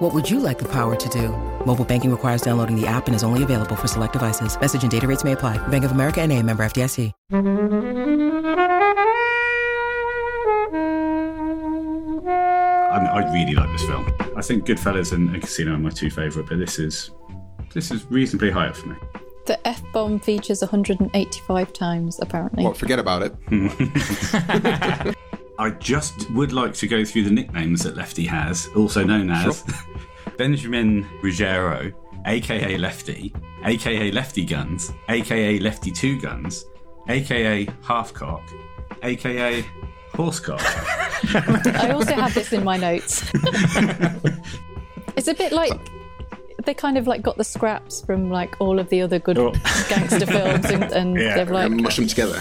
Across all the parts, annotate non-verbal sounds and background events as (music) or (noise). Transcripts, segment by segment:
What would you like the power to do? Mobile banking requires downloading the app and is only available for select devices. Message and data rates may apply. Bank of America and a member FDIC. I, mean, I really like this film. I think Goodfellas and, and Casino are my two favourite, but this is this is reasonably high up for me. The F bomb features 185 times, apparently. What? Forget about it. (laughs) (laughs) I just would like to go through the nicknames that Lefty has, also known as (laughs) Benjamin Ruggiero, aka Lefty, aka Lefty Guns, aka Lefty Two Guns, aka Halfcock, aka Horsecock. (laughs) I also have this in my notes. (laughs) it's a bit like they kind of like got the scraps from like all of the other good Oh. gangster films and, and Yeah, they've like and mush them together.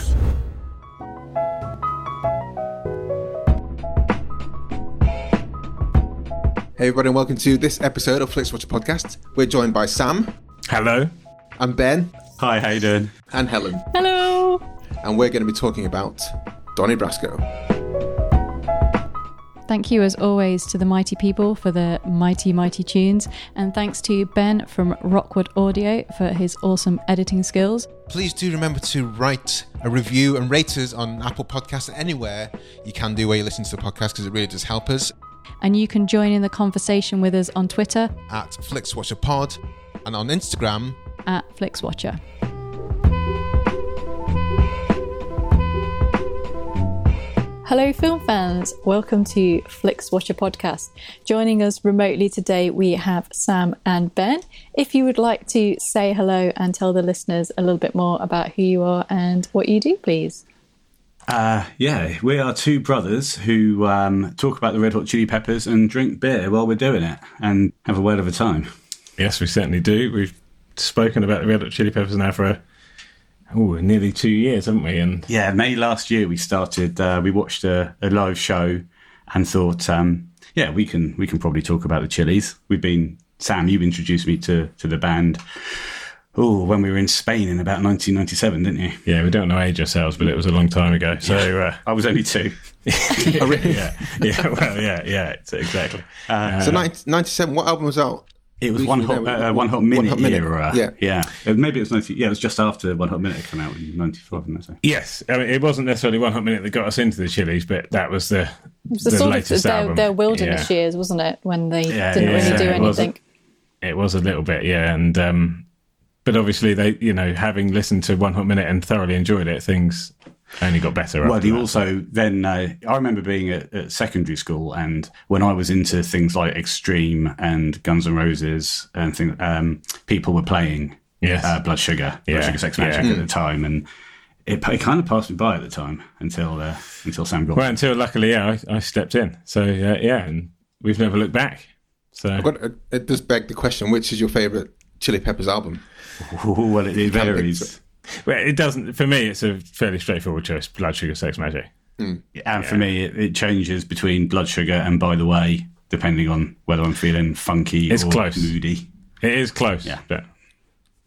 Hey everybody, and welcome to this episode of Flix Watcher Podcast. We're joined by Sam Hello. and Ben Hi, how you doing? and Helen, hello. and we're going to be talking about Donnie Brasco. Thank you, as always, to the mighty people for the mighty, mighty tunes. And thanks to Ben from Rockwood Audio for his awesome editing skills. Please do remember to write a review and rate us on Apple Podcasts and anywhere you can do where you listen to the podcast because it really does help us And you can join in the conversation with us on Twitter at FlixWatcherPod and on Instagram. at FlixWatcher. Hello, film fans. Welcome to Flix Watcher Podcast. Joining us remotely today, we have Sam and Ben. If you would like to say hello and tell the listeners a little bit more about who you are and what you do, please. Uh, yeah, we are two brothers who um, talk about the Red Hot Chili Peppers and drink beer while we're doing it and have a word of a time. Yes, we certainly do. We've spoken about the Red Hot Chili Peppers now for oh, nearly two years, haven't we? And Yeah, May last year we started. Uh, we watched a, a live show and thought, um, yeah, we can we can probably talk about the Chili's. We've been Sam. you've introduced me to to the band. Oh, when we were in Spain in about 1997, didn't you? yeah, we don't know age ourselves, but it was a long time ago. So uh, I was only two. Oh, (laughs) really? yeah, yeah, well, yeah, yeah, it's exactly. so, 90, 97, what album was out? It was one we hot, uh, one hot minute, One Hot Minute, era. yeah. yeah. Uh, Maybe it was ninety. Yeah, it was just after one hot minute came out in '95. So. Yes, I mean, it wasn't necessarily One Hot Minute that got us into the Chili's, but that was the It was the, the sort latest of their, album. their wilderness Yeah. years, wasn't it? When they Yeah, didn't yeah, really do it was. anything. It was a little bit, yeah, and um, but obviously they, you know, having listened to One Hot Minute and thoroughly enjoyed it, things only got better. Well, after he that. also then uh, I remember being at, at secondary school, and when I was into things like Extreme and Guns N' Roses and things, um, people were playing Yes. uh, Blood Sugar, Yeah, Blood Sugar Sex Magik yeah. at the time, and it, it kind of passed me by at the time until uh, until Sam got. Well, until luckily, yeah, I, I stepped in. So uh, yeah, and we've never looked back. So But it, it does beg the question which is your favourite Chili Peppers album? Well, it, it varies. well, it doesn't. For me, it's a fairly straightforward choice: Blood Sugar Sex Magik. And for me, it, it changes between Blood Sugar and By the Way, depending on whether I'm feeling funky It's or close. moody. It is close, Yeah. but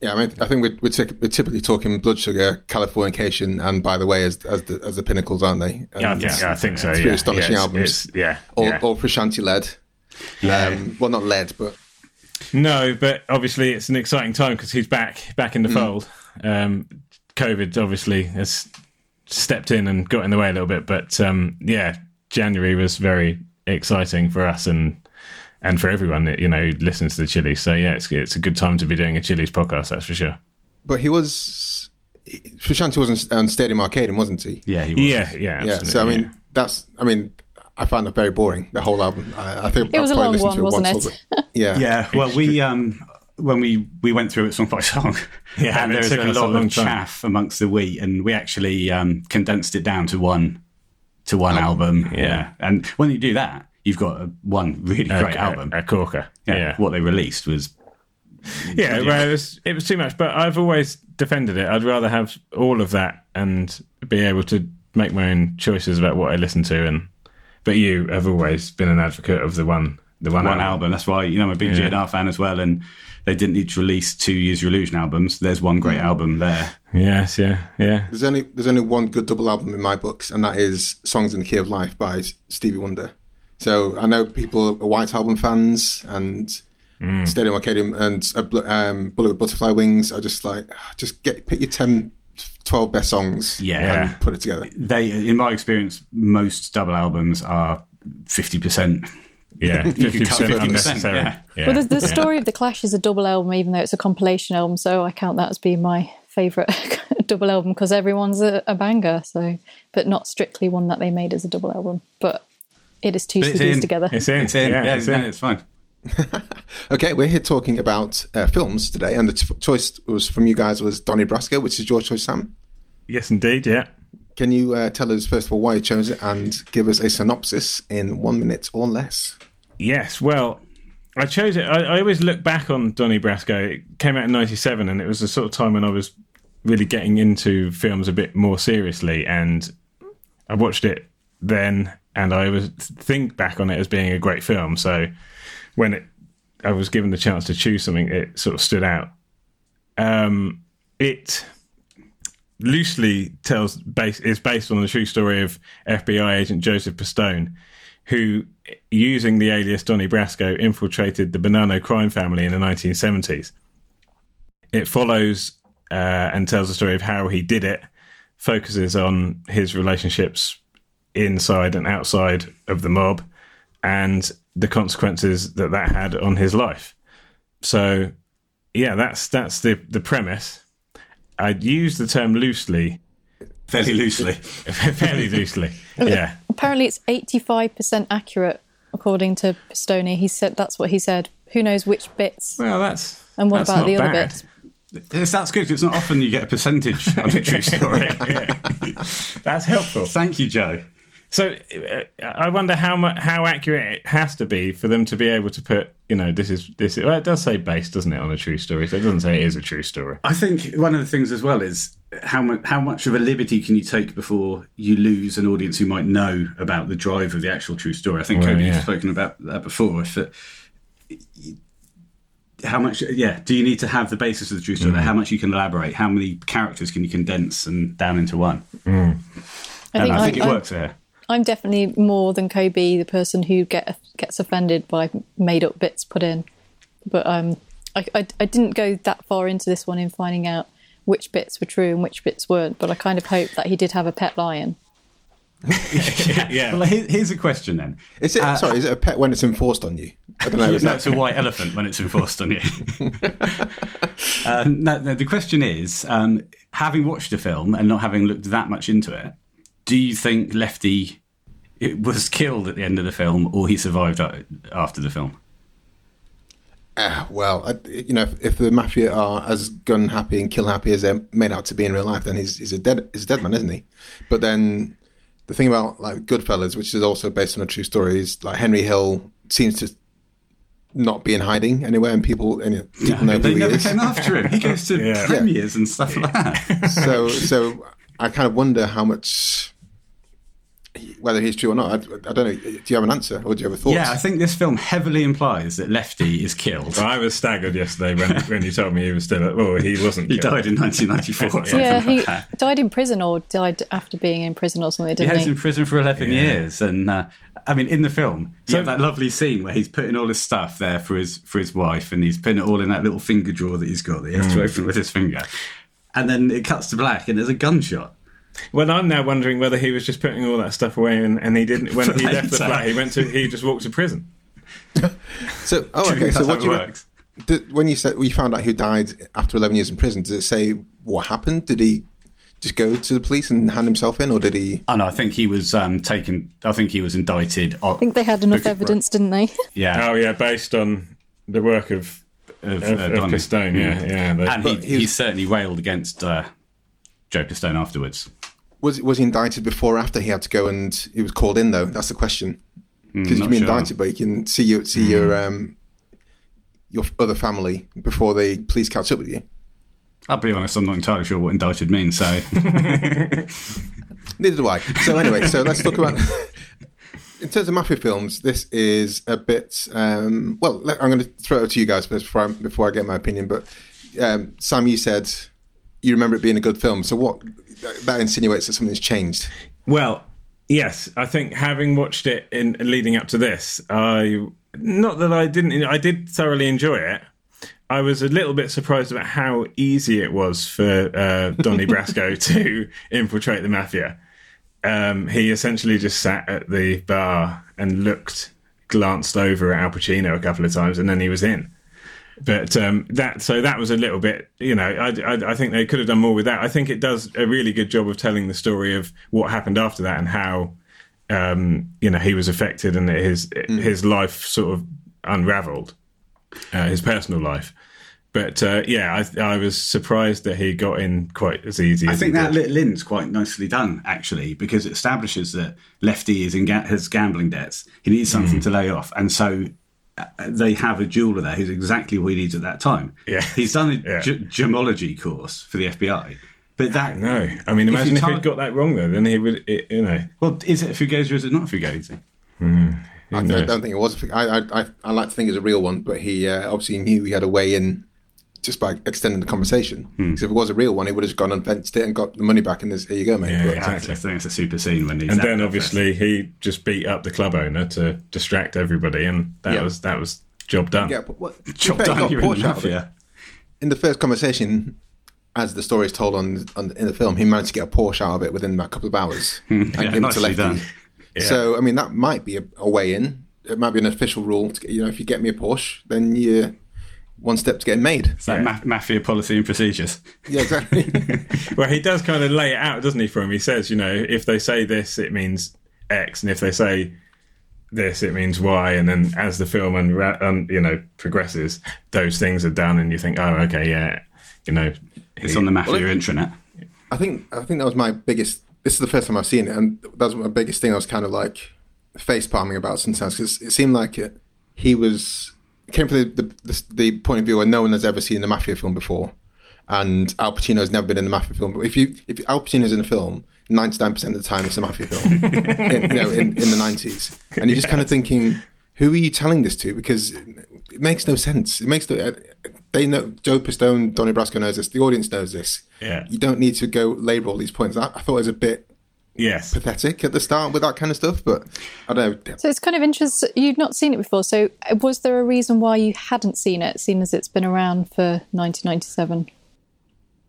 Yeah, I mean, I think we're, we're, typ- we're typically talking Blood Sugar, Californication, and By the Way as as the, as the pinnacles, aren't they? yeah, And yeah, I think so. it's yeah, astonishing yeah, it's- albums. it's- yeah, Or, yeah. or Frusciante led. Um, well, not led, but No, but obviously it's an exciting time because he's back, back in the fold. Um, COVID obviously has stepped in and got in the way a little bit, but um, yeah, January was very exciting for us and and for everyone that you know listens to the Chili's. So yeah, it's it's a good time to be doing a Chili's podcast. That's for sure. but he was Frusciante wasn't on Stadium Arcade, wasn't he? Yeah, he was. Yeah, yeah, Yeah. So I mean, yeah. that's I mean, I found it very boring. The whole album. I, I think It was I a long one, it wasn't once it? or. Yeah. Yeah, well, we um, when we we went through it song by song, (laughs) Yeah, and it there was took a us a lot long of time. chaff amongst the wheat, and we actually um, condensed it down to one to one album. Yeah. and when you do that, you've got a, one really A- great a- album. a, corker. yeah, Yeah, what they released was Yeah, well, it was it was too much, but I've always defended it. I'd rather have all of that and be able to make my own choices about what I listen to. And but you have always been an advocate of the one the one, one album. That's why you know I'm a big Yeah. GNR fan as well, and they didn't need to release two Use Your Illusion albums. There's one great album there. Yes, yeah, yeah. There's only there's only one good double album in my books, and that is "Songs in the Key of Life" by Stevie Wonder. So I know people are White Album fans and Stadium Arcadium and uh, um, Bullet with Butterfly Wings are just like just get pick your 10, 12 best songs, Yeah. and put it together. They, in my experience, most double albums are fifty percent. Yeah, (laughs) 50% unnecessary. yeah. Yeah. Well, the, the yeah. story of the Clash is a double album, even though it's a compilation album. So I count that as being my favourite (laughs) double album because everyone's a, a banger. So, but not strictly one that they made as a double album. But it is two But it's CDs in. together. It's in. It's in. Yeah, Yeah, it's in. it's fine. (laughs) Okay, we're here talking about uh, films today, and the t- choice was from you guys was Donnie Brasco, which is your choice, Sam. Yes, indeed. Yeah. Can you uh, tell us first of all why you chose it and give us a synopsis in one minute or less? Yes, well, I chose it. I, I always look back on Donnie Brasco. It came out in '97, and it was the sort of time when I was really getting into films a bit more seriously. And I watched it then, and I always think back on it as being a great film. So when it, I was given the chance to choose something, it sort of stood out. Um, it loosely tells base is based on the true story of FBI agent Joseph Pistone, who, using the alias Donnie Brasco, infiltrated the Bonanno crime family in the 1970s. It follows uh, and tells the story of how he did it, focuses on his relationships inside and outside of the mob, and the consequences that that had on his life. So, yeah, that's that's the the premise. I'd use the term loosely, Fairly loosely. (laughs) fairly loosely. Yeah. Apparently, it's eighty-five percent accurate, according to Pistone. He said that's what he said. Who knows which bits? Well, that's And what that's about not the other bits? Yes, that's good. It's not often you get a percentage on a true (laughs) story. That's helpful. Thank you, Joe. So uh, I wonder how much how accurate it has to be for them to be able to put you know this is this is, well it does say based doesn't it on a true story so it doesn't say it is a true story. I think one of the things as well is how much how much of a liberty can you take before you lose an audience who might know about the drive of the actual true story. I think Well, Cody yeah. has spoken about that before. If it, how much, yeah, do you need to have the basis of the true story? Mm. How much you can elaborate? How many characters can you condense and down into one? I And think, I think it I'm, works there. I'm definitely more than Kobe, the person who get gets offended by made up bits put in. But um, I, I, I didn't go that far into this one in finding out which bits were true and which bits weren't. But I kind of hope that he did have a pet lion. (laughs) yeah. Well, here's a question then. Is it sorry? Is it a pet when it's enforced on you? I don't know. Is No, that, it's a white elephant when it's enforced on you. um, (laughs) no, no, the question is, um, having watched the film and not having looked that much into it, do you think Lefty it was killed at the end of the film, or he survived after the film? Ah, well, I, you know, if, if the mafia are as gun happy and kill happy as they're made out to be in real life, then he's he's a dead he's a dead man, isn't he? But then the thing about like Goodfellas, which is also based on a true story, is like Henry Hill seems to not be in hiding anywhere, and people and you know, people know they who he never is. came after him. He goes to (laughs) Yeah. premieres and stuff like that. so so I kind of wonder how much whether he's true or not. I, I don't know. Do you have an answer or do you have a thought? Yeah, I think this film heavily implies that Lefty is killed. I was staggered yesterday when (laughs) when you told me he was still. Oh, he wasn't. He died in 1994. (laughs) Yeah, he that. died in prison or died after being in prison or something, He didn't was he? in prison for 11 years. And uh, I mean, in the film, you have that lovely scene where he's putting all his stuff there for his for his wife and he's putting it all in that little finger drawer that he's got that he has to open with his finger. And then it cuts to black and there's a gunshot. Well, I'm now wondering whether he was just putting all that stuff away and, and he didn't. When he (laughs) left the flat, he went to. He just walked to prison. (laughs) So oh, okay. So what uh, do you works. did, when you said we found out who died after 11 years in prison? Does it say what happened? Did he just go to the police and hand himself in, or did he? Oh no, I think he was um, taken. I think he was indicted. I think they had enough Okay, right. evidence, didn't they? (laughs) Yeah, Oh yeah, based on the work of of, of, uh, of Pistone. Yeah, yeah. the- and he, he was- he certainly railed against uh, Joe Pistone afterwards. Was was he indicted before or after he had to go and he was called in though? That's the question. Because you can be sure. indicted, but you can see your see your um your other family before the police catch up with you. I'll be honest, I'm not entirely sure what indicted means. So (laughs) Neither do I. So anyway, so let's talk about. (laughs) In terms of mafia films, this is a bit. Um, well, let- I'm going to throw it to you guys first before I, before I get my opinion. But um, Sam, you said you remember it being a good film. So what that insinuates that something's changed. Well, yes, I think having watched it in leading up to this, I not that I didn't, I did thoroughly enjoy it. I was a little bit surprised about how easy it was for uh, Donnie Brasco (laughs) to infiltrate the mafia. Um, he essentially just sat at the bar and looked, glanced over at Al Pacino a couple of times, and then he was in. But um, that so that was a little bit, you know, I, I, I think they could have done more with that. I think it does a really good job of telling the story of what happened after that and how, um, you know, he was affected and his his life sort of unravelled, uh, his personal life. But uh, yeah, I, I was surprised that he got in quite as easy. I as think that did. little in's quite nicely done, actually, because it establishes that Lefty is in ga- has gambling debts. He needs something Mm. to lay off, and so they have a jeweler there who's exactly what he needs at that time. Yeah. he's done a Yeah. ge- gemology course for the FBI, but that No, I mean, If imagine you if, he'd got that wrong though. Then he would, it, you know, well, is it a Fugazi or is it not a Fugazi? I, I don't think it was. I, I, I, I like to think it's a real one, but he uh, obviously knew he had a way in just by extending the conversation. Hmm. Because if it was a real one, he would have just gone and fenced it and got the money back. And this, here you go, mate. Yeah, But- Exactly. I think it's a super scene when he's and then the obviously he just beat up the club owner to distract everybody, and that Yeah. was that was job done. Yeah, but what, to be fair, he got you're in the Porsche out mafia. in the first conversation, as the story is told on, on in the film, he managed to get a Porsche out of it within a couple of hours (laughs) and Yeah, give it to nicely Lefty. done. So I mean, that might be a, a way in. It might be an official rule. To, you know, if you get me a Porsche, then you're one step to getting made. It's like ma- mafia policy and procedures. Yeah, exactly. (laughs) Well, he does kind of lay it out, doesn't he? For him, he says, you know, if they say this, it means X, and if they say this, it means Y, and then as the film and un, you know progresses, those things are done, and you think, oh, okay, yeah, you know, It's he- on the mafia Well, it- intranet. I think I think that was my biggest. This is the first time I've seen it, and that was my biggest thing. I was kind of like face palming about sometimes because it seemed like it, he was came from the, the the the point of view where no one has ever seen a mafia film before, and Al Pacino has never been in a mafia film. But if you if Al Pacino's in a film, ninety nine percent of the time it's a mafia film, (laughs) in, you know, in, in the nineties, and you're just kind of thinking, who are you telling this to? Because it makes no sense. It makes no. Uh, they know Joe Pistone, Donnie Brasco knows this. The audience knows this. Yeah. You don't need to go labour all these points. I, I thought it was a bit yes, pathetic at the start with that kind of stuff, but I don't know. So it's kind of interesting. You'd not seen it before. So uh, was there a reason why you hadn't seen it, seeing as it's been around for 1997?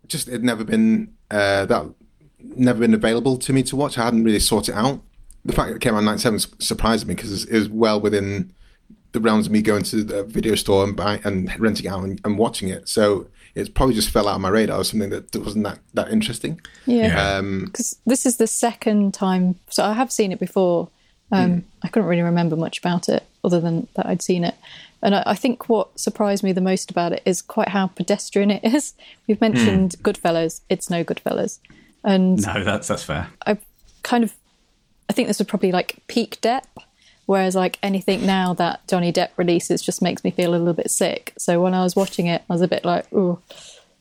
Just it never been uh, that never been available to me to watch. I hadn't really sought it out. The fact that it came out in '97 surprised me because it was well within the realms of me going to the video store and buy and renting out and, and watching it. So it probably just fell out of my radar as something that wasn't that that interesting. Yeah. Yeah. Um, Because this is the second time. So I have seen it before. Um, I couldn't really remember much about it other than that I'd seen it. And I, I think what surprised me the most about it is quite how pedestrian it (laughs) is. We've mentioned Goodfellas. It's no Goodfellas. And No, that's that's fair. I kind of, I think this was probably like peak Depp, whereas like anything now that Johnny Depp releases just makes me feel a little bit sick. So when I was watching it, I was a bit like, oh,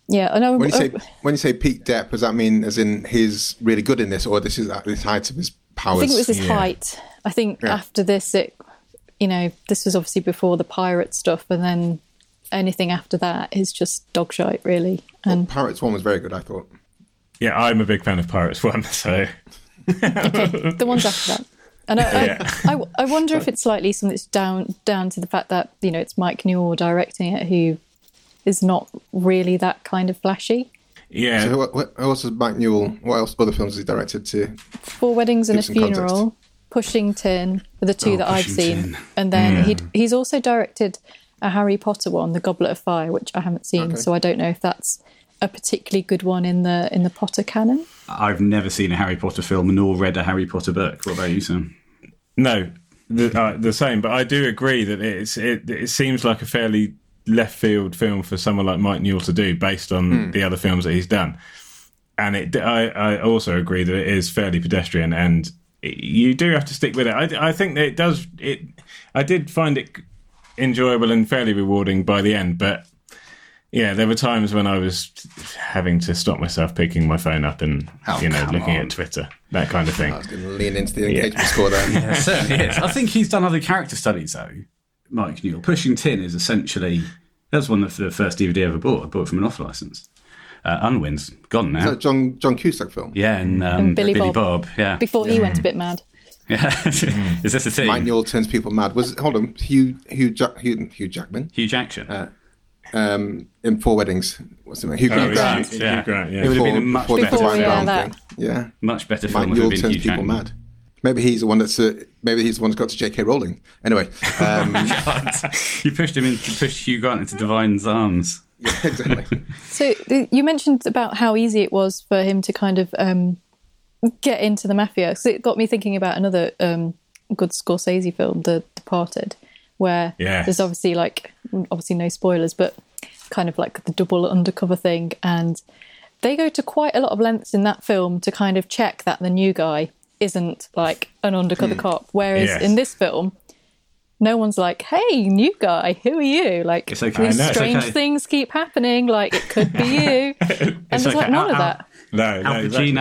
yeah. I know. when you say uh, when you say peak Depp, does that mean as in he's really good in this, or this is at the height of his powers? I think it was his Yeah. height. I think Yeah. after this, it, you know, this was obviously before the pirate stuff, and then anything after that is just dog shite, really. And Pirates one was very good. I thought. yeah, I'm a big fan of Pirates One, (laughs) so (laughs) the ones after that. And I, Yeah. I, I, I wonder if it's slightly something that's down down to the fact that you know it's Mike Newell directing it, who is not really that kind of flashy. yeah, So who, who else is Mike Newell? What else? Other films has he directed to? Four Weddings and a Give some context. Funeral, Pushing Tin are the two Oh, that I've seen, Tin. and then hmm. he he's also directed a Harry Potter one, The Goblet of Fire, which I haven't seen, Okay. so I don't know if that's a particularly good one in the in the Potter canon. I've never seen a Harry Potter film nor read a Harry Potter book. What about you, Sam? No, the, uh, the same. But I do agree that it's it, it seems like a fairly left field film for someone like Mike Newell to do, based on the other films that he's done. And it, I, I also agree that it is fairly pedestrian, and you do have to stick with it. I, I think that it does. It, I did find it enjoyable and fairly rewarding by the end. But yeah, there were times when I was having to stop myself picking my phone up and Oh, you know looking on. at Twitter, that kind of thing. I was going to lean into the engagement score there. (laughs) It certainly is. I think he's done other character studies though. Mike Newell. Pushing Tin is essentially that's one of the first DVD I ever bought. I bought it from an off license. Uh, Unwin's gone Is now. that John John Cusack film? Yeah, and, um, And Billy Billy, Bob. Bob. Yeah, Before he went a bit mad. (laughs) yeah. is this a thing? Mike Newell turns people mad. Was hold on, Hugh Hugh Jack, Hugh, Hugh Jackman Hugh Jackson. Um, in Four Weddings. What's the name? Hugh Oh, Grant. yeah. Grant, Hugh yeah. Grant, yeah. It would have been a much before better Before, yeah, that. thing. Yeah. much better Mike film would Newell have been turns Hugh people Jackman. mad. Maybe he's the one that's uh, maybe he's the one that's got to J.K. Rowling. Anyway, um, (laughs) you pushed him in, you pushed Hugh Grant into Divine's arms. yeah, exactly. (laughs) So th- you mentioned about how easy it was for him to kind of um, get into the mafia. So it got me thinking about another um, good Scorsese film, The Departed, where Yes. there's obviously like obviously no spoilers, but kind of like the double undercover thing, and they go to quite a lot of lengths in that film to kind of check that the new guy isn't like an undercover cop. Whereas Yes. in this film, no one's like, "Hey, new guy, who are you?" Like It's okay. these know, strange okay. things keep happening. Like it could be (laughs) you, and there's okay. like none of that. No, no, Al exactly.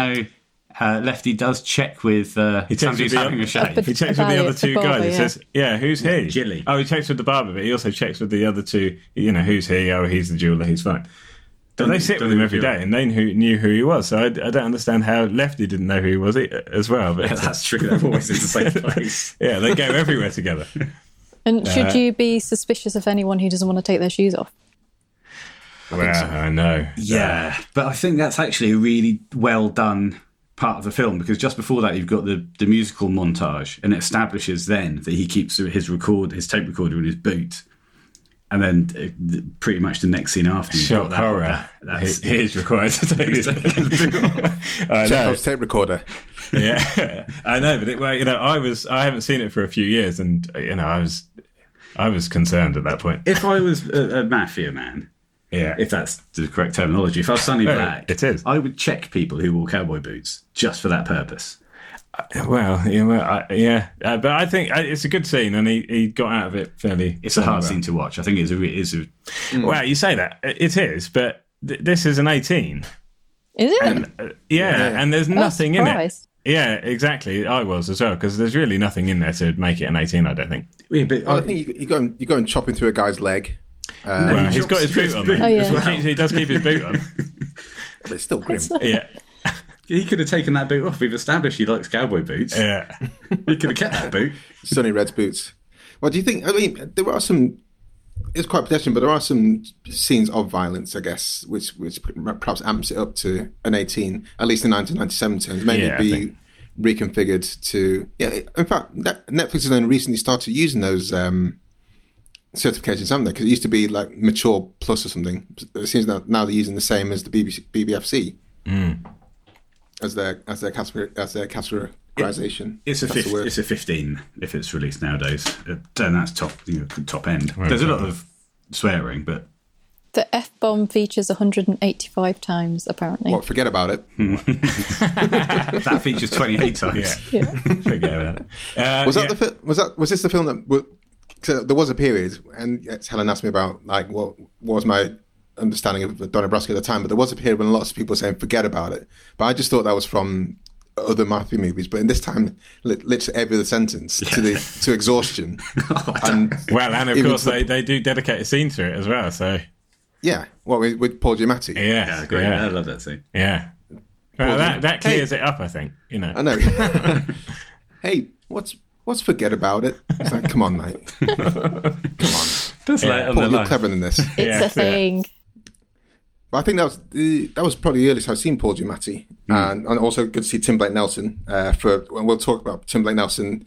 Pacino, uh, Lefty does check with uh, checks somebody with who's the having a other- shave. but- He checks with the it, other the two barber, guys. He yeah. says, "Yeah, who's he?" Jilly. Oh, he checks with the barber, but he also checks with the other two. You know, who's he? Oh, he's the jeweler. He's fine. But they sit with him every day, and they who, knew who he was. So I, I don't understand how Lefty didn't know who he was as well. But (laughs) That's true. They're always in the same (laughs) place. yeah, they go everywhere together. And Uh, should you be suspicious of anyone who doesn't want to take their shoes off? Well, I know. Yeah, but I think that's actually a really well done part of the film because just before that you've got the, the musical montage and it establishes then that he keeps his record his tape recorder in his boot and then uh, pretty much the next scene after you've Shock got that, horror. that- that's He, he required to take (laughs) his, his boot off. I tape recorder. yeah, (laughs) I know, but it, well, you know, I was I haven't seen it for a few years, and you know, I was I was concerned at that point. if I was a, a mafia man Yeah, if that's the correct terminology if I was Sonny Oh, Black it is. I would check people who wore cowboy boots just for that purpose well, yeah, well, I, yeah, uh, but I think uh, it's a good scene, and he, he got out of it fairly. it's a hard well. scene to watch I think it's a, re- it's a Well, you say that it is, but th- this is an eighteen. Is it? Uh, yeah, and there's nothing in it. Yeah, exactly. I was as well because there's really nothing in there to make it an eighteen. I don't think. yeah, but Well, I think you, you go and you go and chopping through a guy's leg. Well, he's got his boot on. though. Oh, yeah. He He does keep his boot on. (laughs) But it's still grim. Yeah, (laughs) He could have taken that boot off. We've established he likes cowboy boots. yeah. He could have kept that boot. Sonny Red's boots. Well, do you think? I mean, there are some. It's quite pedestrian, but there are some scenes of violence, I guess, which which perhaps amps it up to an eighteen, at least in 1997 terms. Maybe Yeah, be think. reconfigured to. Yeah, in fact, Netflix has only recently started using those um, certifications, haven't they? Because it used to be like mature plus or something. It seems that now they're using the same as the BBC, BBFC as their as their categor- as their categorization. It's a That's the fif- word. it's a fifteen if it's released nowadays. Uh, And that's top you know, top end. There's a lot of swearing, but The F bomb features 185 times, apparently. What, forget about it. (laughs) that features twenty eight times. Yeah. (laughs) Forget about it. Uh, Was that yeah. the fi- was that was this the film that w- so there was a period and yes, Helen asked me about like what, what was my understanding of Donna Brasco at the time, but there was a period when lots of people were saying forget about it. But I just thought that was from other mafia movies. But in this time, li- literally every other sentence to the to exhaustion. (laughs) and Well, and of course to- they, they do dedicate a scene to it as well. So yeah, well with, with Paul Giamatti. yeah, Yeah, great. I love that scene. yeah. Well, that that clears it up, I think. You know, I know. (laughs) hey, what's what's forget about it? It's like, come on, mate. (laughs) come on, That's Yeah. late Paul, you're line. cleverer than this. it's yeah, a thing. But I think that was the, that was probably the earliest I've seen Paul Giamatti, and, and also good to see Tim Blake Nelson. Uh, for and we'll talk about Tim Blake Nelson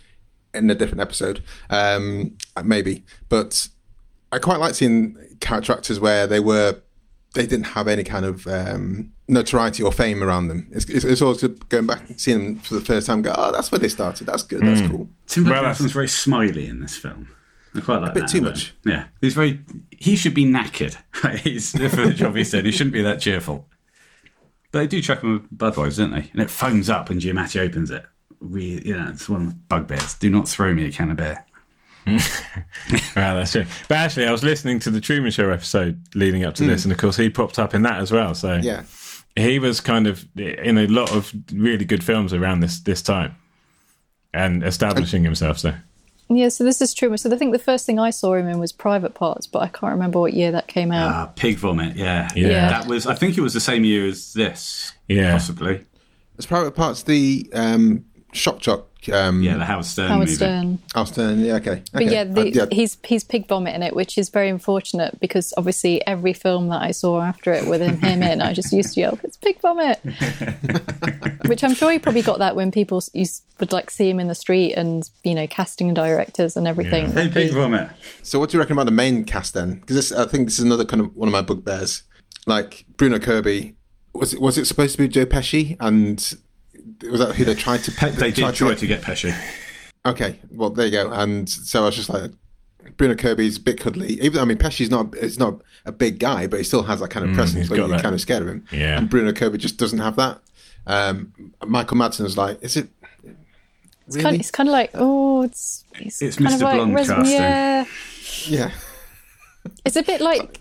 in a different episode, um, maybe. But I quite like seeing character actors where they were they didn't have any kind of um, notoriety or fame around them. It's, it's, it's always going back and seeing them for the first time. Go, oh, that's where they started. That's good. That's cool. Tim Blake Well, that's- very smiley in this film. I quite like a bit that. too much. Yeah, he's very. He should be knackered. (laughs) he's for the job he's doing. He shouldn't be that cheerful. But they do chuck him with Budweiser, don't they? And it foams up when Giamatti opens it. We, you know, it's one of the bugbears. Do not throw me a can of beer. (laughs) Wow, that's true. But actually, I was listening to the Truman Show episode leading up to this, and of course, he popped up in that as well. So Yeah. he was kind of in a lot of really good films around this this time, and establishing himself. So Yeah, so this is Truman. So I think the first thing I saw him in was Private Parts, but I can't remember what year that came out. Ah, pig vomit. Yeah. Yeah. That was. I think it was the same year as this. Yeah. Possibly. As private parts, the um, shock jock. Um, Yeah. The Howard Stern Howard movie. Stern. Austin. Yeah. Okay. But okay. yeah, the, Uh, he's he's pig vomit in it, which is very unfortunate because obviously every film that I saw after it with him, him in, I just used to yell, "It's pig vomit," (laughs) which I'm sure he probably got that when people s- used, would like see him in the street and you know casting directors and everything. Hey, pig vomit. So, what do you reckon about the main cast then? Because I think this is another kind of one of my bugbears. Like Bruno Kirby, was it was it supposed to be Joe Pesci, and was that who they tried to? pet? They did tried try to get Pesci. Okay, well there you go. And so I was just like, Bruno Kirby's a bit cuddly. Even I mean, Pesci's not it's not a big guy, but he still has that kind of presence Mm, he's where you're kind of scared of him. Yeah. And Bruno Kirby just doesn't have that. Um, Michael Madsen was like, is it? It's kind, it's kind of like oh, it's it's, It's kind Mr. of like Blonde res- casting. yeah. Yeah. It's a bit like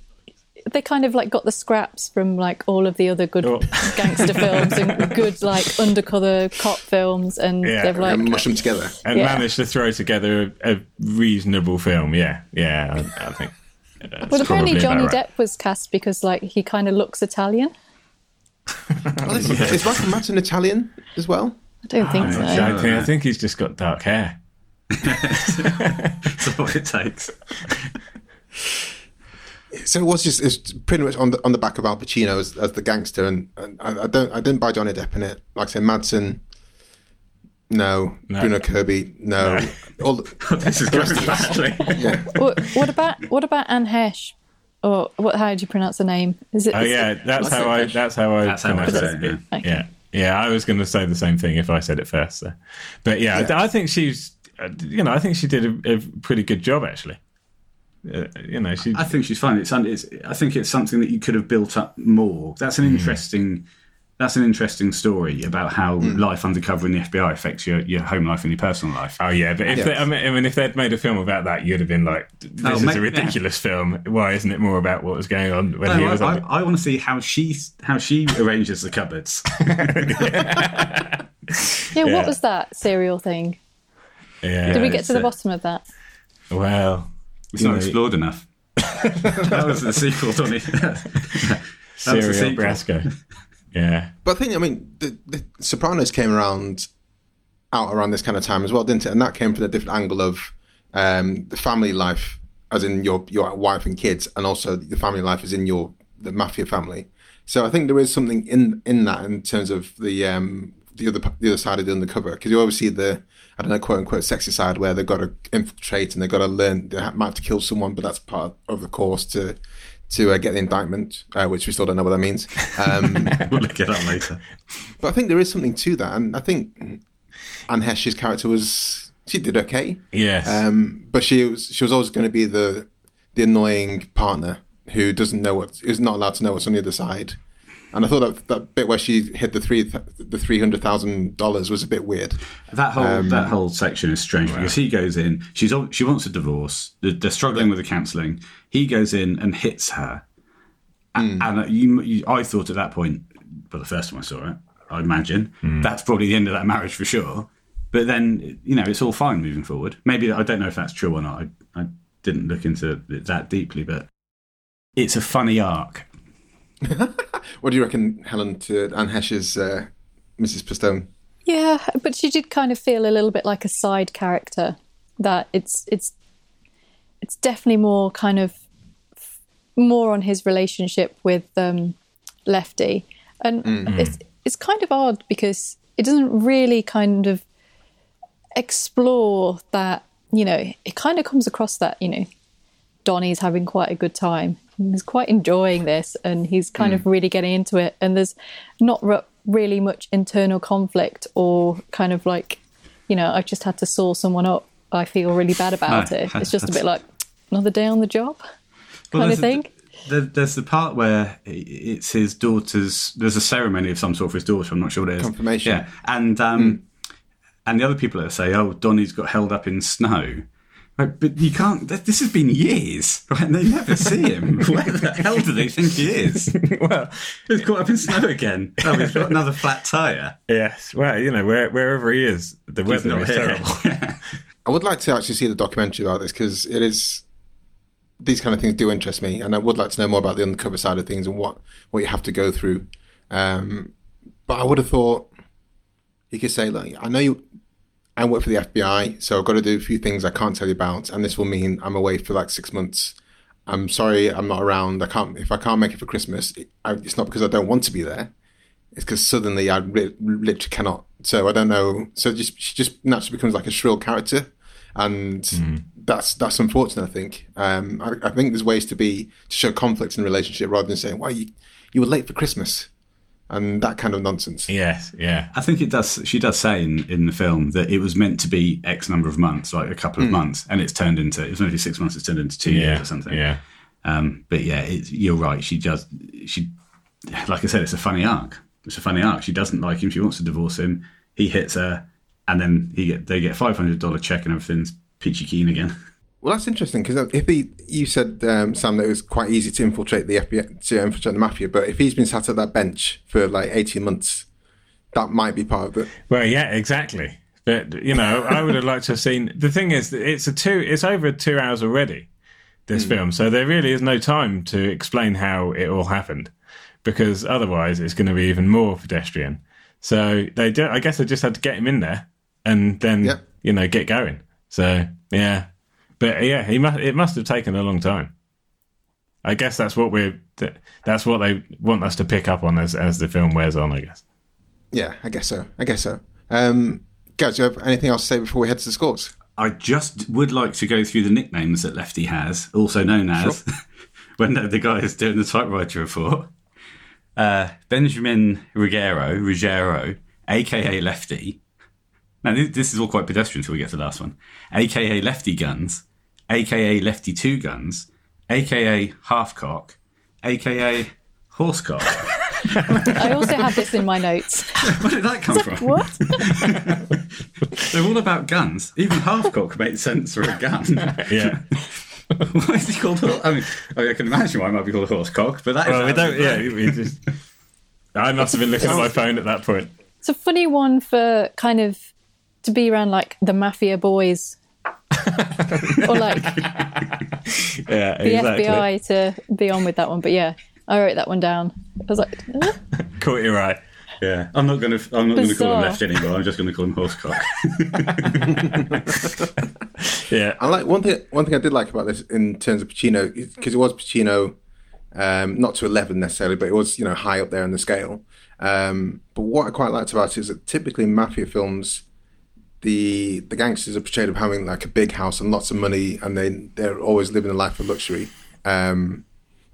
they kind of like got the scraps from like all of the other good Oh. (laughs) gangster films and (laughs) good like undercover cop films, and Yeah, they've like and mush them together. and Yeah. managed to throw together a, a reasonable film. Yeah, yeah, I, I think. Uh, well, apparently Johnny about right. Depp was cast because like he kind of looks Italian. Well, (laughs) oh, is, is Michael Madsen Italian as well? I don't think ah, so. I think, I think he's just got dark hair. That's what it takes. So it was just it's pretty much on the on the back of Al Pacino as, as the gangster, and, and I, I don't I didn't buy Johnny Depp in it. Like I said, Madsen, no. No. Bruno Kirby, no. (laughs) All the, (laughs) This is going badly. (laughs) yeah. what, what about what about Anne Heche? Or what? How do you pronounce the name? Is it? Oh is yeah, it- that's What's how it? I. That's how I. That's how I pronounce say it, yeah. Okay. Yeah, yeah. I was going to say the same thing if I said it first. So. But yeah, Yeah. I, I think she's. uh, You know, I think she did a, a pretty good job actually. Uh, you know, she. I think she's fine. It's, it's. I think it's something that you could have built up more. That's Hmm. an interesting. That's an interesting story about how Hmm. life undercover in the FBI affects your, your home life and your personal life. Oh yeah, but if Yeah. They, I, mean, I mean, if they'd made a film about that, you'd have been like, "This Oh, is mate, a ridiculous film. Why isn't it more about what was going on when No, he I, was I, on?" I want to see how she how she arranges the cupboards. (laughs) yeah, yeah. What was that serial thing? yeah, Did we get to the bottom of that? well, It's not know, explored enough. (laughs) that was the sequel, Donny. (laughs) That's the Serial sequel. Brasco. Yeah, But I think I mean the, the Sopranos came around out around this kind of time as well, didn't it? And that came from a different angle of um, the family life, as in your your wife and kids, and also the family life is in your the mafia family. So I think there is something in in that in terms of the um, the other the other side of the undercover because you always see the I don't know quote unquote sexy side where they've got to infiltrate and they've got to learn they might have to kill someone, but that's part of the course to to uh, get the indictment, uh, which we still don't know what that means. Um, (laughs) we'll look it up later. but I think there is something to that, and I think Anne Heche's character was she did okay, yes, um, but she was she was always going to be the the annoying partner who doesn't know what is not allowed to know what's on the other side. And I thought that that bit where she hit the three the three hundred thousand dollars was a bit weird. That whole Um, that whole section is strange because he goes in. She's she wants a divorce. They're, they're struggling with the counselling. He goes in and hits her, A- Hmm. and, uh, you, you, I thought at that point, but the first time I saw it, I imagine Hmm. that's probably the end of that marriage for sure. But then you know it's all fine moving forward. Maybe I don't know if that's true or not. I, I didn't look into it that deeply, but it's a funny arc. (laughs) What do you reckon, Helen, to Anne Heche's uh, Mrs. Pistone? Yeah, but she did kind of feel a little bit like a side character. That it's it's it's definitely more kind of more on his relationship with um, Lefty, and it's it's kind of odd because it doesn't really kind of explore that. You know, it kind of comes across that you know Donnie's having quite a good time. He's quite enjoying this and he's kind of really getting into it. And there's not re- really much internal conflict or kind of like, you know, I just had to saw someone up. I feel really bad about No, it. It's (laughs) just a bit like another day on the job kind of thing. The, there- there's the part where it's his daughter's. There's a ceremony of some sort for his daughter. I'm not sure what it is. Confirmation. Yeah, and um, and the other people that say, "Oh, Donnie's got held up in snow," Right, but you can't. th- This has been years, right? And they never see him. (laughs) Where the hell do they think he is? (laughs) well, He's caught up in snow again. Oh, he's got another flat tire. yes. Well, you know, where, wherever he is, the weather is here. terrible. (laughs) I would like to actually see the documentary about this because it is these kind of things do interest me, and I would like to know more about the undercover side of things and what what you have to go through. Um, but I would have thought you could say, like, I know you. I work for the FBI, so I've got to do a few things I can't tell you about, and this will mean I'm away for like six months. I'm sorry, I'm not around. I can't if I can't make it for Christmas. It, I, it's not because I don't want to be there. It's because suddenly I ri- literally cannot. So I don't know. So just she just naturally becomes like a shrill character, and that's that's unfortunate. I think. Um, I, I think there's ways to be to show conflict in a relationship rather than saying, "Why you you were late for Christmas," and that kind of nonsense. yes, yeah. I think it does. She does say in, in the film that it was meant to be X number of months, like a couple of months, and it's turned into. It was meant to be six months. It's turned into two Yeah, years or something. yeah. Um, but yeah, it's, you're right. She does. She, like I said, it's a funny arc. It's a funny arc. She doesn't like him. She wants to divorce him. He hits her, and then he get they get five hundred dollar check, and everything's peachy keen again. (laughs) Well, that's interesting because if he, you said um, Sam that it was quite easy to infiltrate the FBI, to infiltrate the mafia, but if he's been sat at that bench for like eighteen months, that might be part of it. Well, yeah, exactly. But you know, I would have liked to have seen. The thing is, it's a two. It's over two hours already. This film, so there really is no time to explain how it all happened, because otherwise it's going to be even more pedestrian. So they, do, I guess, they just had to get him in there and then Yeah. you know get going. So yeah, but yeah, he must. It must have taken a long time. I guess that's what we're. That's what they want us to pick up on as as the film wears on. I guess. Yeah, I guess so. I guess so. Um, guys, do you have anything else to say before we head to the scores? I just would like to go through the nicknames that Lefty has, also known as, (laughs) when the, the guy is doing the typewriter report. Uh, Benjamin Ruggiero, Ruggiero, aka Lefty. Now, this, this is all quite pedestrian until we get to the last one. aka Lefty Guns, aka Lefty Two Guns, aka Halfcock, aka Horsecock. (laughs) I also have this in my notes. (laughs) Where did that come from? What? (laughs) They're all about guns. Even Halfcock makes sense for a gun. Yeah. Why is he called? Hor- I mean, I, mean, I can imagine why it might be called a horse cock, but that is Well, we don't. Yeah, we just. I must have been looking at my phone at that point. It's a funny one for kind of to be around like the mafia boys. (laughs) or like (laughs) Yeah, the exactly. FBI to be on with that one. But yeah, I wrote that one down. I was like, "Huh?" Caught you right. Yeah, I'm not going to. I'm not going to call him left anymore. I'm just going to call him horsecock. (laughs) Yeah. I like one thing. One thing I did like about this in terms of Pacino because it was Pacino, um, not to eleven necessarily, but it was you know high up there on the scale. Um, but what I quite liked about it is that typically in mafia films, the the gangsters are portrayed of having like a big house and lots of money, and they they're always living a life of luxury. Um,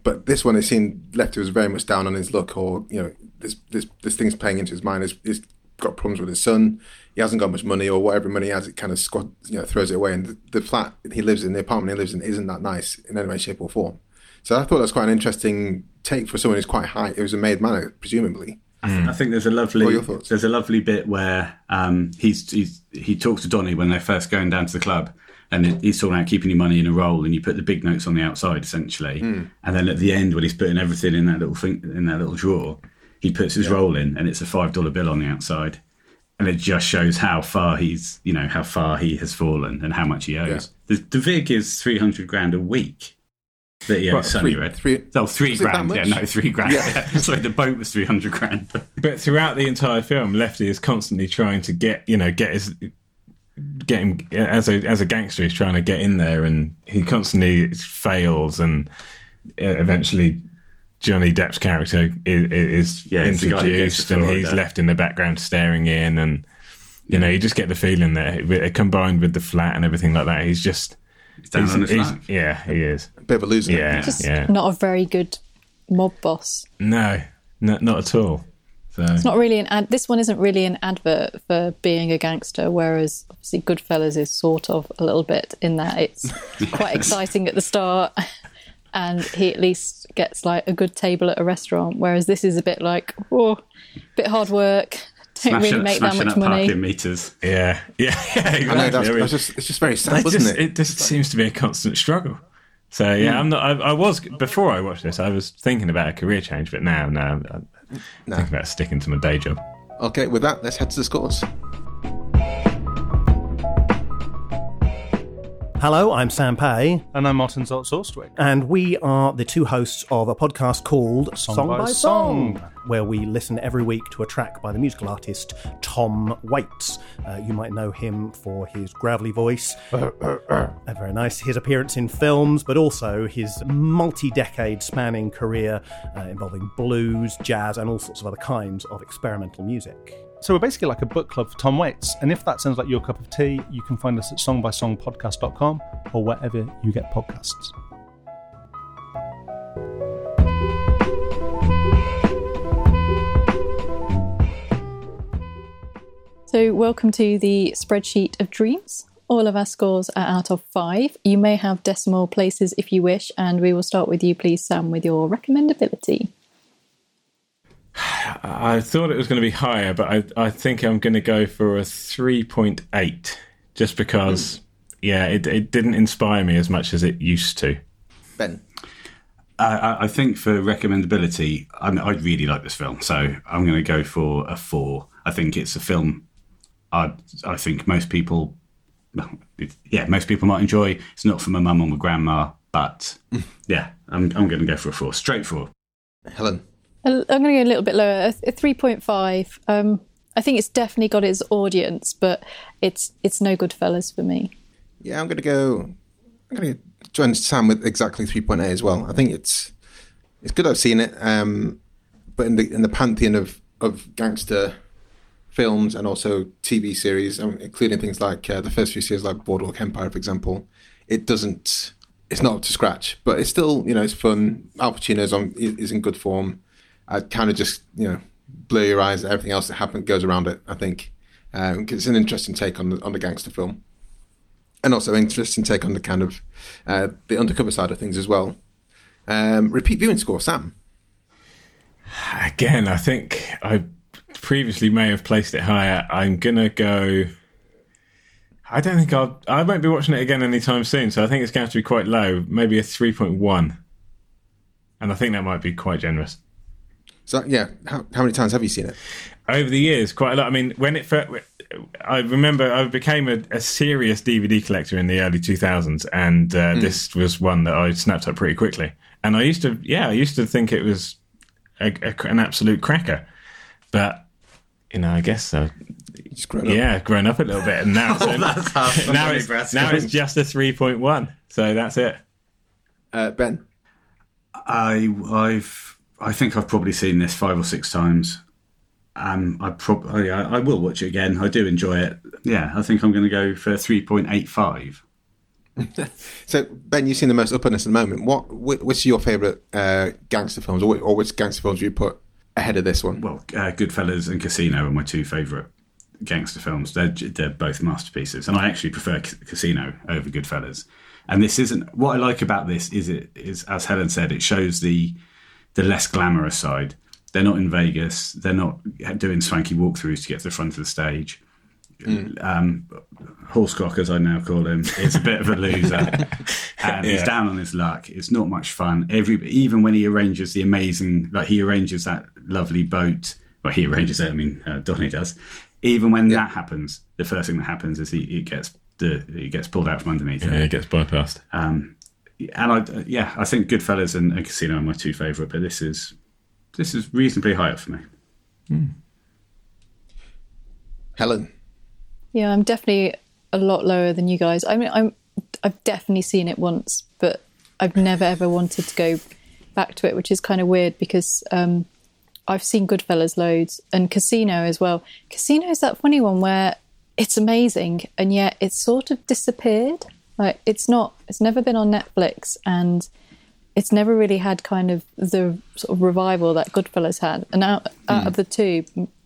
but this one, it seemed Lefty was very much down on his luck, or you know, this this this thing's playing into his mind. He's, he's got problems with his son. He hasn't got much money, or whatever money he has, it kind of squad, you know, throws it away. And the, the flat he lives in, the apartment he lives in, isn't that nice in any way, shape, or form. So I thought that's quite an interesting take for someone who's quite high. It was a made man, presumably. I think there's a lovely. What your thoughts? There's a lovely bit where um, he's, he's he talks to Donnie when they're first going down to the club, and he's talking about keeping your money in a roll, and you put the big notes on the outside essentially, Hmm. and then at the end when he's putting everything in that little thing in that little drawer, he puts his roll in, and it's a five dollar bill on the outside, and it just shows how far he's you know how far he has fallen and how much he owes. The, the vig is three hundred grand a week. That he owes What, Sonny three- Red. three- oh, three was it that grand. Yeah, no, three grand. Yeah. Yeah. (laughs) Sorry, the boat was three hundred grand. But throughout the entire film, Lefty is constantly trying to get, you know, get his, get him as a as a gangster. He's trying to get in there, and he constantly fails, and uh, eventually. Johnny Depp's character is, is Yeah, it's the guy who gets introduced, and Florida. he's left in the background staring in, and you know, you just get the feeling that uh, combined with the flat and everything like that, he's just He's down on his he's- luck. yeah, he is. A bit of a loser. Yeah, just yeah. not a very good mob boss. No, no, not at all. So It's not really an ad. This one isn't really an advert for being a gangster, whereas obviously Goodfellas is sort of a little bit in that it's (laughs) quite exciting at the start, and he at least gets like a good table at a restaurant. Whereas this is a bit like oh, bit hard work, don't really Smashing, make that smashing much up money. parking meters. Yeah, yeah, yeah. (laughs) Exactly. I know that's, that's just it's just very sad, it wasn't just, it? it just seems to be a constant struggle. So yeah, hmm. I'm not. I, I was before I watched this. I was thinking about a career change, but now, no, I'm No. thinking about sticking to my day job. Okay, with that, let's head to the scores. Hello, I'm Sam Pay, And I'm Martin Zoltz and we are the two hosts of a podcast called Song by Song. where we listen every week to a track by the musical artist Tom Waits. Uh, you might know him for his gravelly voice, very nice, his appearance in films, but also his multi decade spanning career uh, involving blues, jazz, and all sorts of other kinds of experimental music. So we're basically like a book club for Tom Waits. And if that sounds like your cup of tea, you can find us at songbysongpodcast.com or wherever you get podcasts. So, welcome to the spreadsheet of dreams. All of our scores are out of five. You may have decimal places if you wish, and we will start with you, please, Sam, with your recommendability. I thought it was going to be higher, but I, I think I'm going to go for a 3.8 just because, hmm. yeah, it, it didn't inspire me as much as it used to. Ben. I, I- I think for recommendability, I, I really like this film, so I'm going to go for a four. I think it's a film. I I think most people, well, it- yeah, most people might enjoy. It's not for my mum or my grandma, but hmm. yeah, I'm I'm going to go for a four, straight four. Helen. I'm going to go a little bit lower, a, a 3.5. Um, I think it's definitely got its audience, but it's it's no Goodfellas for me. Yeah, I'm going to go. I'm going to join Sam with exactly 3.8 as well. I think it's it's good. I've seen it, um, but in the in the pantheon of of gangster films and also TV series, um, including things like uh, the first few series, like Boardwalk Empire, for example, it doesn't. It's not up to scratch, but it's still you know it's fun. Al Pacino's on is in good form. I kind of just you know blur your eyes everything else that happens goes around it. I think um, it's an interesting take on the on the gangster film and also interesting take on the kind of uh, the undercover side of things as well. Um, repeat viewing score, Sam. Again, I think I previously may have placed it higher. I'm to go. I don't think I'll. I won't be watching it again anytime soon, so I think it's going to be quite low, maybe a 3.1. And I think that might be quite generous. So yeah, how, how many times have you seen it? over the years quite a lot. I mean when it first i remember i became a, a serious dvd collector in the early 2000s and uh, this was one that i snapped up pretty quickly. And i used to yeah i used to think it was a, a, an absolute cracker. But you know i guess uh, You just grown up. yeah grown up a little bit and now, (laughs) Oh, that's (laughs) now, it's, now it's just a 3.1 so that's it. Uh, ben. I I've I think I've probably seen this five or six times. Um, I probably I, I will watch it again. I do enjoy it. Yeah, I think I'm going to go for three point eight five. (laughs) So Ben, you've seen the most up on this at the moment. What wh- which are your favourite uh, gangster films, or, or which gangster films do you put ahead of this one? Well, uh, Goodfellas and Casino are my two favourite gangster films. They're they're both masterpieces, and I actually prefer C- Casino over Goodfellas. And this isn't what I like about this is it is as Helen said, it shows the the less glamorous side. They're not in Vegas. They're not doing swanky walkthroughs to get to the front of the stage. Um, Horsecock, as I now call him, is a bit of a loser, (laughs) and he's down on his luck. It's not much fun. Every even when he arranges the amazing, like he arranges that lovely boat. Well, he arranges it. I mean, uh, Donnie does. Even when that happens, the first thing that happens is he, he gets the he gets pulled out from underneath. yeah, it gets bypassed Um, and I, yeah, I think Goodfellas and, and Casino are my two favourite, but this is this is reasonably high up for me. Helen. Yeah, I'm definitely a lot lower than you guys. I mean, I'm I've definitely seen it once, but I've never ever wanted to go back to it, which is kind of weird because um, I've seen Goodfellas loads and Casino as well. Casino is that funny one where it's amazing and yet it's sort of disappeared. Like it's not, it's never been on Netflix and it's never really had kind of the sort of revival that Goodfellas had. And out, out of hmm. the two,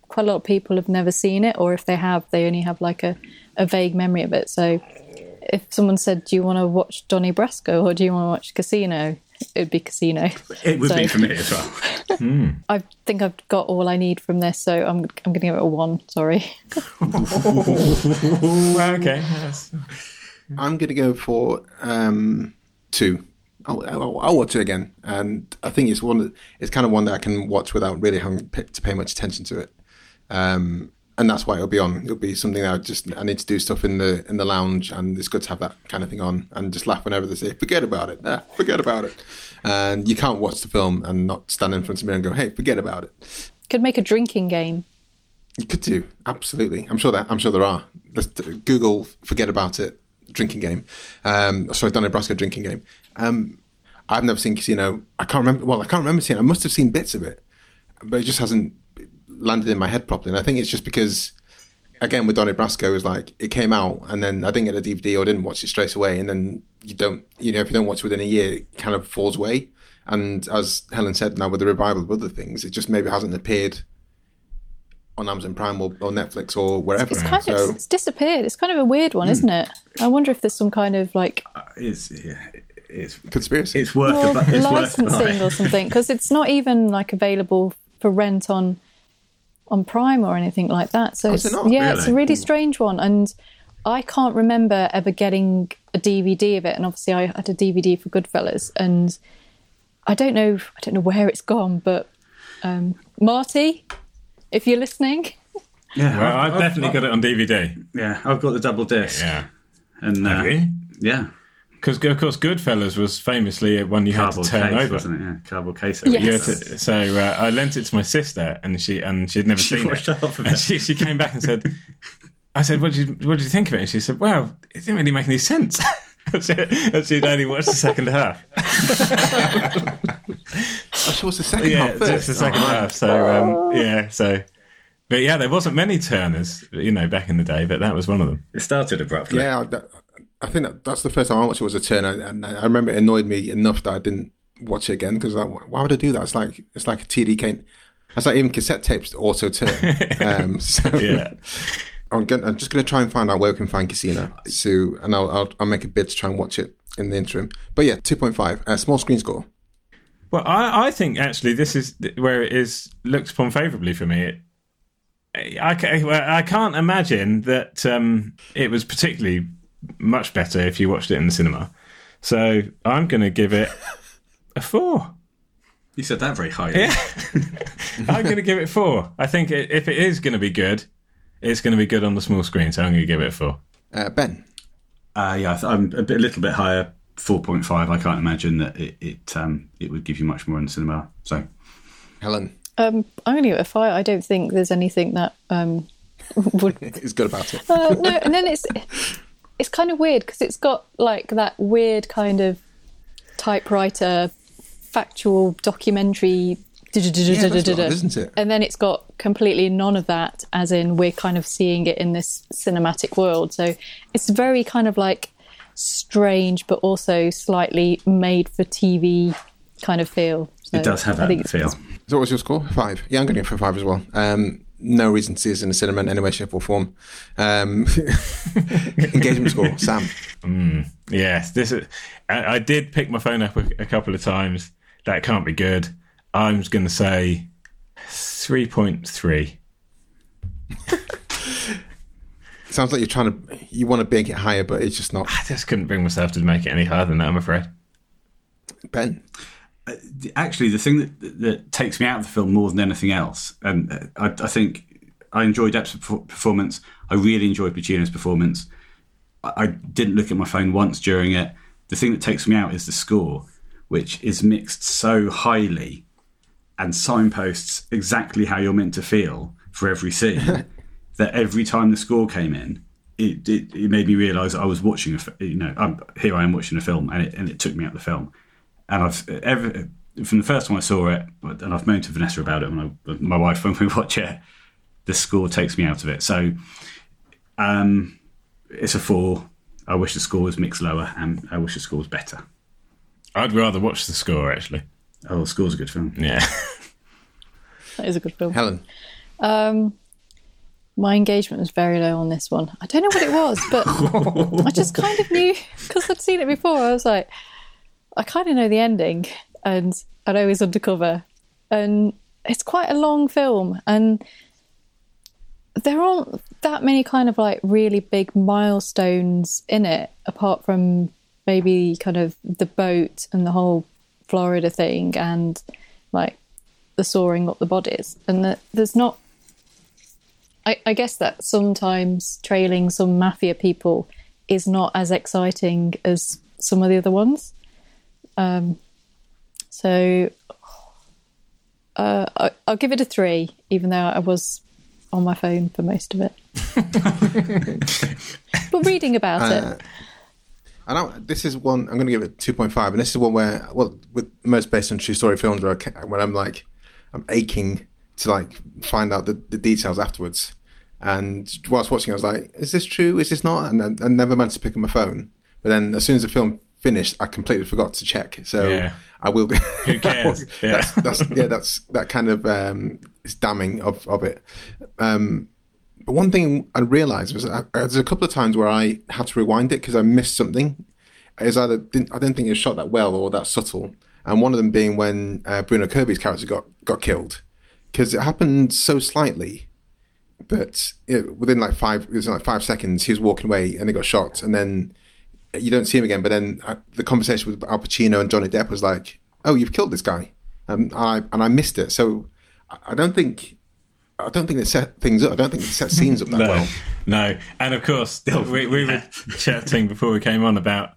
quite a lot of people have never seen it, or if they have, they only have like a, a vague memory of it. So if someone said, Do you want to watch Donnie Brasco or do you want to watch Casino? it'd be Casino. It would So- be for me as well. (laughs) Hmm. I think I've got all I need from this, so I'm I'm going to give it a one. Sorry. (laughs) (laughs) Okay. That's- I'm going to go for um, two. I'll, I'll, I'll watch it again, and I think it's one. that- It's kind of one that I can watch without really having to pay much attention to it, um, and that's why it'll be on. It'll be something that I just I need to do stuff in the in the lounge, and it's good to have that kind of thing on, and just laugh whenever they say forget about it. Ah, forget about it, and you can't watch the film and not stand in front of me and go, hey, forget about it. Could make a drinking game. You could do absolutely. I'm sure that I'm sure there are. Let's Google "forget about it" drinking game. Um, sorry, Donnie Brasco drinking game. Um, I've never seen Casino. I can't remember. Well, I can't remember seeing. I must have seen bits of it, but it just hasn't landed in my head properly. And I think it's just because, again, with Donnie Brasco, it was like it came out, and then I didn't get a DVD or didn't watch it straight away, and then you don't. You know, if you don't watch it within a year, it kind of falls away. And as Helen said, now with the revival of other things, it just maybe hasn't appeared on Amazon Prime or, or Netflix or wherever. It's kind so of it's disappeared. It's kind of a weird one, hmm. isn't it? I wonder if there's some kind of like uh, It's yeah, it's conspiracy. it's worth well, a it's licensing buy. or (laughs) something because it's not even like available for rent on on Prime or anything like that. So oh, is it's, it not? yeah, it's a Really? really hmm. strange one, and I can't remember ever getting a DVD of it. And obviously, I had a DVD for Goodfellas, and I don't know, I don't know where it's gone, but um, Marty, if you're listening, Yeah, Well, I've definitely got it on DVD. Yeah, I've got the double disc. Yeah. and uh, yeah, Because, of course, Goodfellas was famously one you had to turn case, over. wasn't it? Yeah, cardboard case. Yes. To- so uh, I lent it to my sister, and she and she'd never She seen it. half of and it. she, she came back and said, "I said, what did you what did you think of it?" And she said, "Well, it didn't really make any sense." (laughs) and she- and she'd only watched the second half. Oh, so what's the second Yeah, half first? just the second Oh, half. So um, yeah, so. But yeah, there wasn't many Turners, you know, back in the day, but that was one of them. It started abruptly. Yeah, I, I think that, that's the first time I watched it was a Turner, and I remember it annoyed me enough that I didn't watch it again because like, why would I do that? It's like it's like a TDK. It's like even cassette tapes auto turn. (laughs) um, so Yeah. (laughs) I'm, gonna, I'm just going to try and find out where we can find Casino, so and I'll, I'll I'll make a bid to try and watch it in the interim. But yeah, two point five, uh, small screen score. Well, I, I think actually this is where it is looked upon favourably for me. It, I, I can't imagine that um, it was particularly much better if you watched it in the cinema. So I'm going to give it a four. You said that very highly. Yeah. (laughs) I'm going to give it four. I think i if it is going to be good, it's going to be good on the small screen. So I'm going to give it a four. Uh, ben, Uh, yeah, I th- I'm a, bit, a little bit higher, four point five. I can't imagine that it it, um, it would give you much more in the cinema. So Helen, um, I'm going to give it a five. I don't think there's anything that um, (laughs) would (laughs) is good about it. Uh, no, and then it's it's kind of weird because it's got like that weird kind of typewriter factual documentary isn't it? and then it's got completely none of that as in we're kind of seeing it in this cinematic world so it's very kind of like strange but also slightly made for tv kind of feel so it does have I that think feel. So what was your score? Five. Yeah, I'm going to go for five as well. Um, no reason to see us in the cinema in any way, shape, or form. Um, engagement score, Sam. Yes, this is. I, I did pick my phone up a, a couple of times. That can't be good. I'm just going to say three point three. (laughs) Sounds like you're trying to, you want to make it higher, but it's just not. I just couldn't bring myself to make it any higher than that. I'm afraid. Ben, Actually, the thing that that takes me out of the film more than anything else, and uh, I, I think I enjoyed Depp's performance. I really enjoyed Pacino's performance. I, I didn't look at my phone once during it. The thing that takes me out is the score, which is mixed so highly and signposts exactly how you're meant to feel for every scene (laughs) that every time the score came in, it, it, it made me realise I was watching a, fi- you know, I'm, here I am watching a film, and it, and it took me out of the film. And I've ever from the first time I saw it, and I've moaned to Vanessa about it when I, my wife when we (laughs) watch it. The score takes me out of it, so um, it's a four. I wish the score was mixed lower, and I wish the score was better. I'd rather watch the score actually. Oh, the score's a good film. Yeah. (laughs) that is a good film Helen. Um, my engagement was very low on this one. I don't know what it was, but (laughs) I just kind of knew because I'd seen it before. I was like, I kind of know the ending, and I know he's undercover, and it's quite a long film, and there aren't that many kind of like really big milestones in it, apart from maybe kind of the boat and the whole Florida thing, and like the soaring up the bodies, and that there's not. I, I guess that sometimes trailing some mafia people is not as exciting as some of the other ones. Um, so uh, I, I'll give it a three, even though I was on my phone for most of it. (laughs) but reading about Uh, it, And I, this is one I'm going to give it 2.5, and this is one where, well, with most based on true story films, where, I, when I'm like, I'm aching to like find out the, the details afterwards. And whilst watching, I was like, "Is this true? Is this not?" And I, I never managed to pick up my phone. But then, as soon as the film finished, I completely forgot to check. So Yeah. I will. be. Who (laughs) cares? Yeah. that's, that's yeah. That's that kind of um, is damning of of it. Um, but one thing I realised was uh, there's a couple of times where I had to rewind it because I missed something. Is either didn't, I didn't think it was shot that well or that subtle, and one of them being when uh, Bruno Kirby's character got got killed because it happened so slightly, but it, within like five it was like five seconds he was walking away and he got shot, and then you don't see him again. But then uh, the conversation with Al Pacino and Johnny Depp was like, "Oh, you've killed this guy," and I and I missed it. So I don't think. I don't think they set things up. I don't think they set scenes up that No, well. no, and of course (laughs) we, we were chatting before we came on about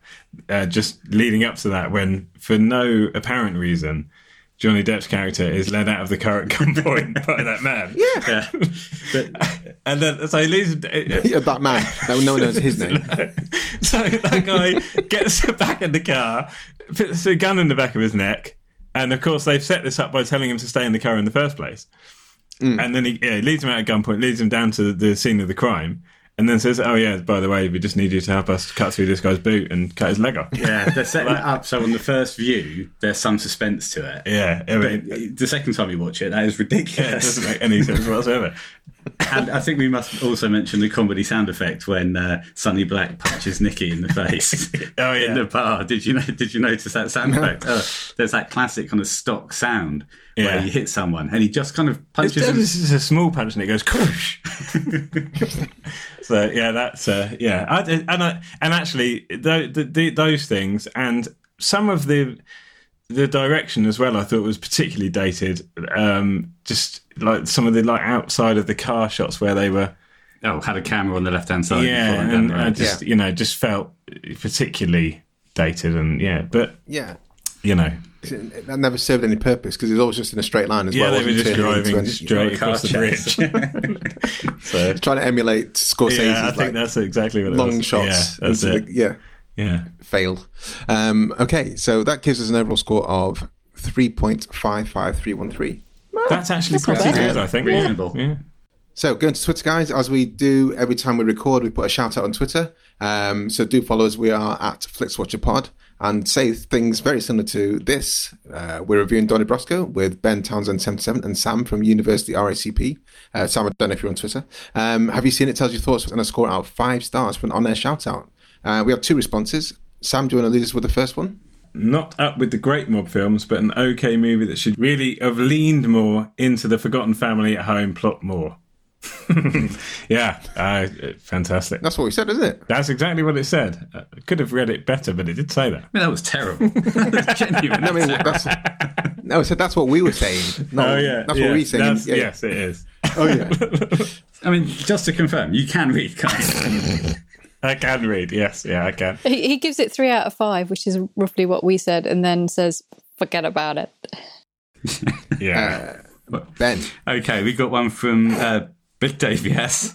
uh, just leading up to that when, for no apparent reason, Johnny Depp's character is led out of the car at gunpoint by that man. Yeah. (laughs) But, and then so he leaves. Yeah, that man. No, no one knows his name. (laughs) so that guy gets back in the car, puts a gun in the back of his neck, and of course they've set this up by telling him to stay in the car in the first place. Mm. And then he, yeah, he leads him out at gunpoint, leads him down to the scene of the crime, and then says, "Oh yeah, by the way, we just need you to help us cut through this guy's boot and cut his leg off." Yeah, they're setting (laughs) it up so on the first view, there's some suspense to it. Yeah, I But the second time you watch it, that is it ridiculous. doesn't make any sense whatsoever. (laughs) and I think we must also mention the comedy sound effect when uh, Sonny Black punches Nicky in the face. (laughs) Oh, yeah. in the bar. Did you know? Did you notice that sound effect? Oh, there's that classic kind of stock sound Yeah. where you hit someone and he just kind of It's, punches him. this is a small punch and it goes whoosh. (laughs) so yeah, that's uh, yeah, I, and I, and actually th- the, the, those things and some of the the direction as well, I thought was particularly dated. Um, just like some of the like outside of the car shots where they were, Oh, had a camera on the left hand side. yeah, before and down the I road. just you know just felt particularly dated and yeah, but Yeah. you know, That never served any purpose because it was always just in a straight line as yeah, well. they were just driving any- straight car across the chase. bridge. (laughs) so Trying to emulate Scorsese's yeah, I like, think that's exactly what it long was. shots. Yeah, that's it. the- yeah. Yeah. failed. Um, okay, so that gives us an overall score of 3.55313. That's actually That's pretty bad. good, I think. Reasonable. Yeah. So going to Twitter, guys, as we do every time we record, we put a shout out on Twitter. Um, so do follow us. We are at FlixWatcherPod and say things very similar to this. Uh, we're reviewing Donnie Brasco with Ben Townsend 77 and Sam from University RHCP. Uh, Sam, I don't know if you're on Twitter. Um, have you seen it? Tells your thoughts and a score out of five stars for an on-air shout out. Uh, we have two responses. Sam, do you want to lead us with the first one? Not up with the great mob films, but an okay movie that should really have leaned more into the Forgotten Family at Home plot more. (laughs) yeah, uh, fantastic. That's what we said, isn't it? That's exactly what it said. I could have read it better, but it did say that. I mean, that was terrible. (laughs) that was genuine. No, I mean, that's, (laughs) no, I said that's what we were saying. No, oh yeah, that's yeah, what we saying. that's- Yeah, yeah. Yes, it is. Oh yeah. I mean, just to confirm, you can read, can't you? I can read. Yes, yeah, I can. he, he gives it three out of five, which is roughly what we said, and then says, "Forget about it." (laughs) Yeah. Ben. Okay, we got one from uh, Big Dave. Yes,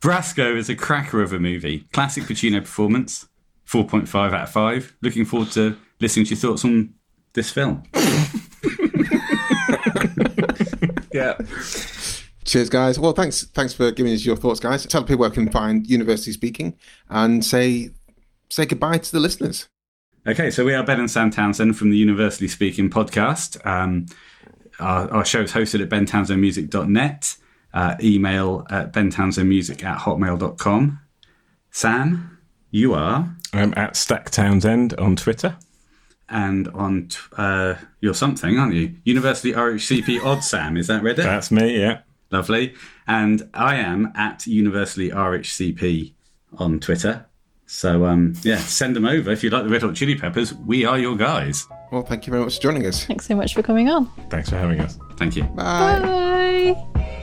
Brasco is a cracker of a movie. Classic Pacino performance. Four point five out of five. Looking forward to listening to your thoughts on this film. (laughs) (laughs) yeah. Cheers, guys. Well, thanks, thanks for giving us your thoughts, guys. Tell people where I can find University Speaking and say say goodbye to the listeners. Okay, so we are Ben and Sam Townsend from the University Speaking podcast. Um, our, our show is hosted at bentownsendmusic.net. Uh, email at bentownsendmusic at hotmail.com. Sam, you are. I'm at Stack Townsend on Twitter. and on t- uh, you're something, aren't you? University RHCP Odd Sam, is that Reddit? That's me, yeah. Lovely. And I am at University RHCP on Twitter. So um, yeah, send them over if you like the Red Hot Chili Peppers. We are your guys. Well, thank you very much for joining us. Thanks so much for coming on. Thanks for having us. Thank you. Bye. Bye.